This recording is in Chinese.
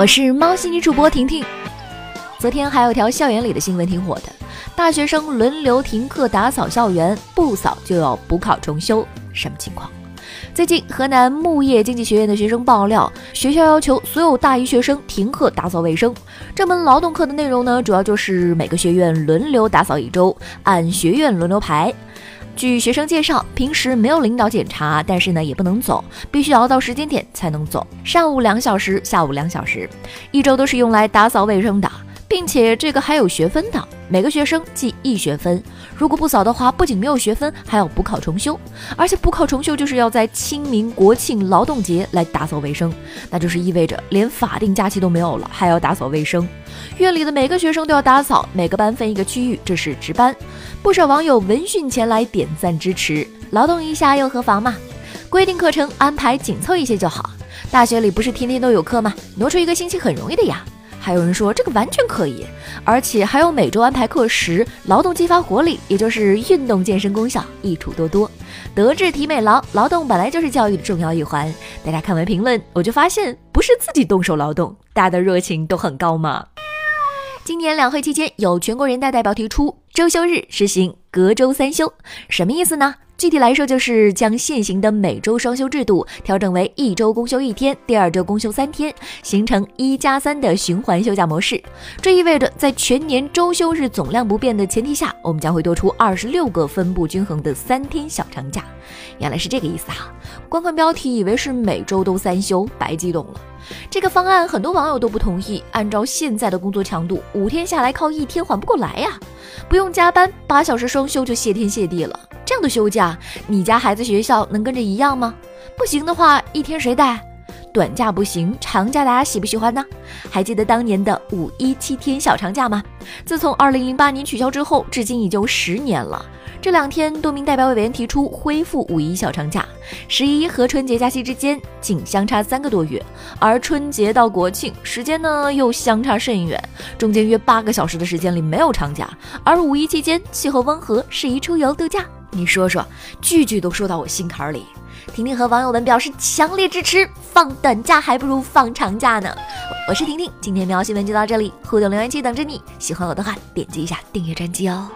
我是猫系女主播婷婷。昨天还有条校园里的新闻挺火的，大学生轮流停课打扫校园，不扫就要补考重修，什么情况？最近河南牧业经济学院的学生爆料，学校要求所有大一学生停课打扫卫生。这门劳动课的内容呢，主要就是每个学院轮流打扫一周，按学院轮流排。据学生介绍，平时没有领导检查，但是呢也不能走，必须熬到时间点才能走。上午两小时，下午两小时，一周都是用来打扫卫生的，并且这个还有学分的，每个学生记一学分。如果不扫的话，不仅没有学分，还要补考重修。而且补考重修就是要在清明、国庆、劳动节来打扫卫生，那就是意味着连法定假期都没有了，还要打扫卫生。院里的每个学生都要打扫，每个班分一个区域，这是值班。不少网友闻讯前来点赞支持，劳动一下又何妨嘛？规定课程安排紧凑一些就好。大学里不是天天都有课吗？挪出一个星期很容易的呀。还有人说这个完全可以，而且还有每周安排课时，劳动激发活力，也就是运动健身功效益处多多。德智体美劳，劳动本来就是教育的重要一环。大家看完评论，我就发现不是自己动手劳动，大家的热情都很高嘛。今年两会期间，有全国人大代表提出周休日实行隔周三休，什么意思呢？具体来说，就是将现行的每周双休制度调整为一周公休一天，第二周公休三天，形成一加三的循环休假模式。这意味着，在全年周休日总量不变的前提下，我们将会多出二十六个分布均衡的三天小长假。原来是这个意思啊！观看标题以为是每周都三休，白激动了。这个方案很多网友都不同意，按照现在的工作强度，五天下来靠一天缓不过来呀！不用加班，八小时收装修就谢天谢地了。这样的休假，你家孩子学校能跟着一样吗？不行的话，一天谁带？短假不行，长假大家喜不喜欢呢？还记得当年的五一七天小长假吗？自从二零零八年取消之后，至今已经十年了。这两天，多名代表委员提出恢复五一小长假，十一和春节假期之间仅相差三个多月，而春节到国庆时间呢又相差甚远，中间约八个小时的时间里没有长假，而五一期间气候温和，适宜出游度假。你说说，句句都说到我心坎里。婷婷和网友们表示强烈支持，放短假还不如放长假呢。我是婷婷，今天喵新闻就到这里，互动留言区等着你。喜欢我的话，点击一下订阅专辑哦。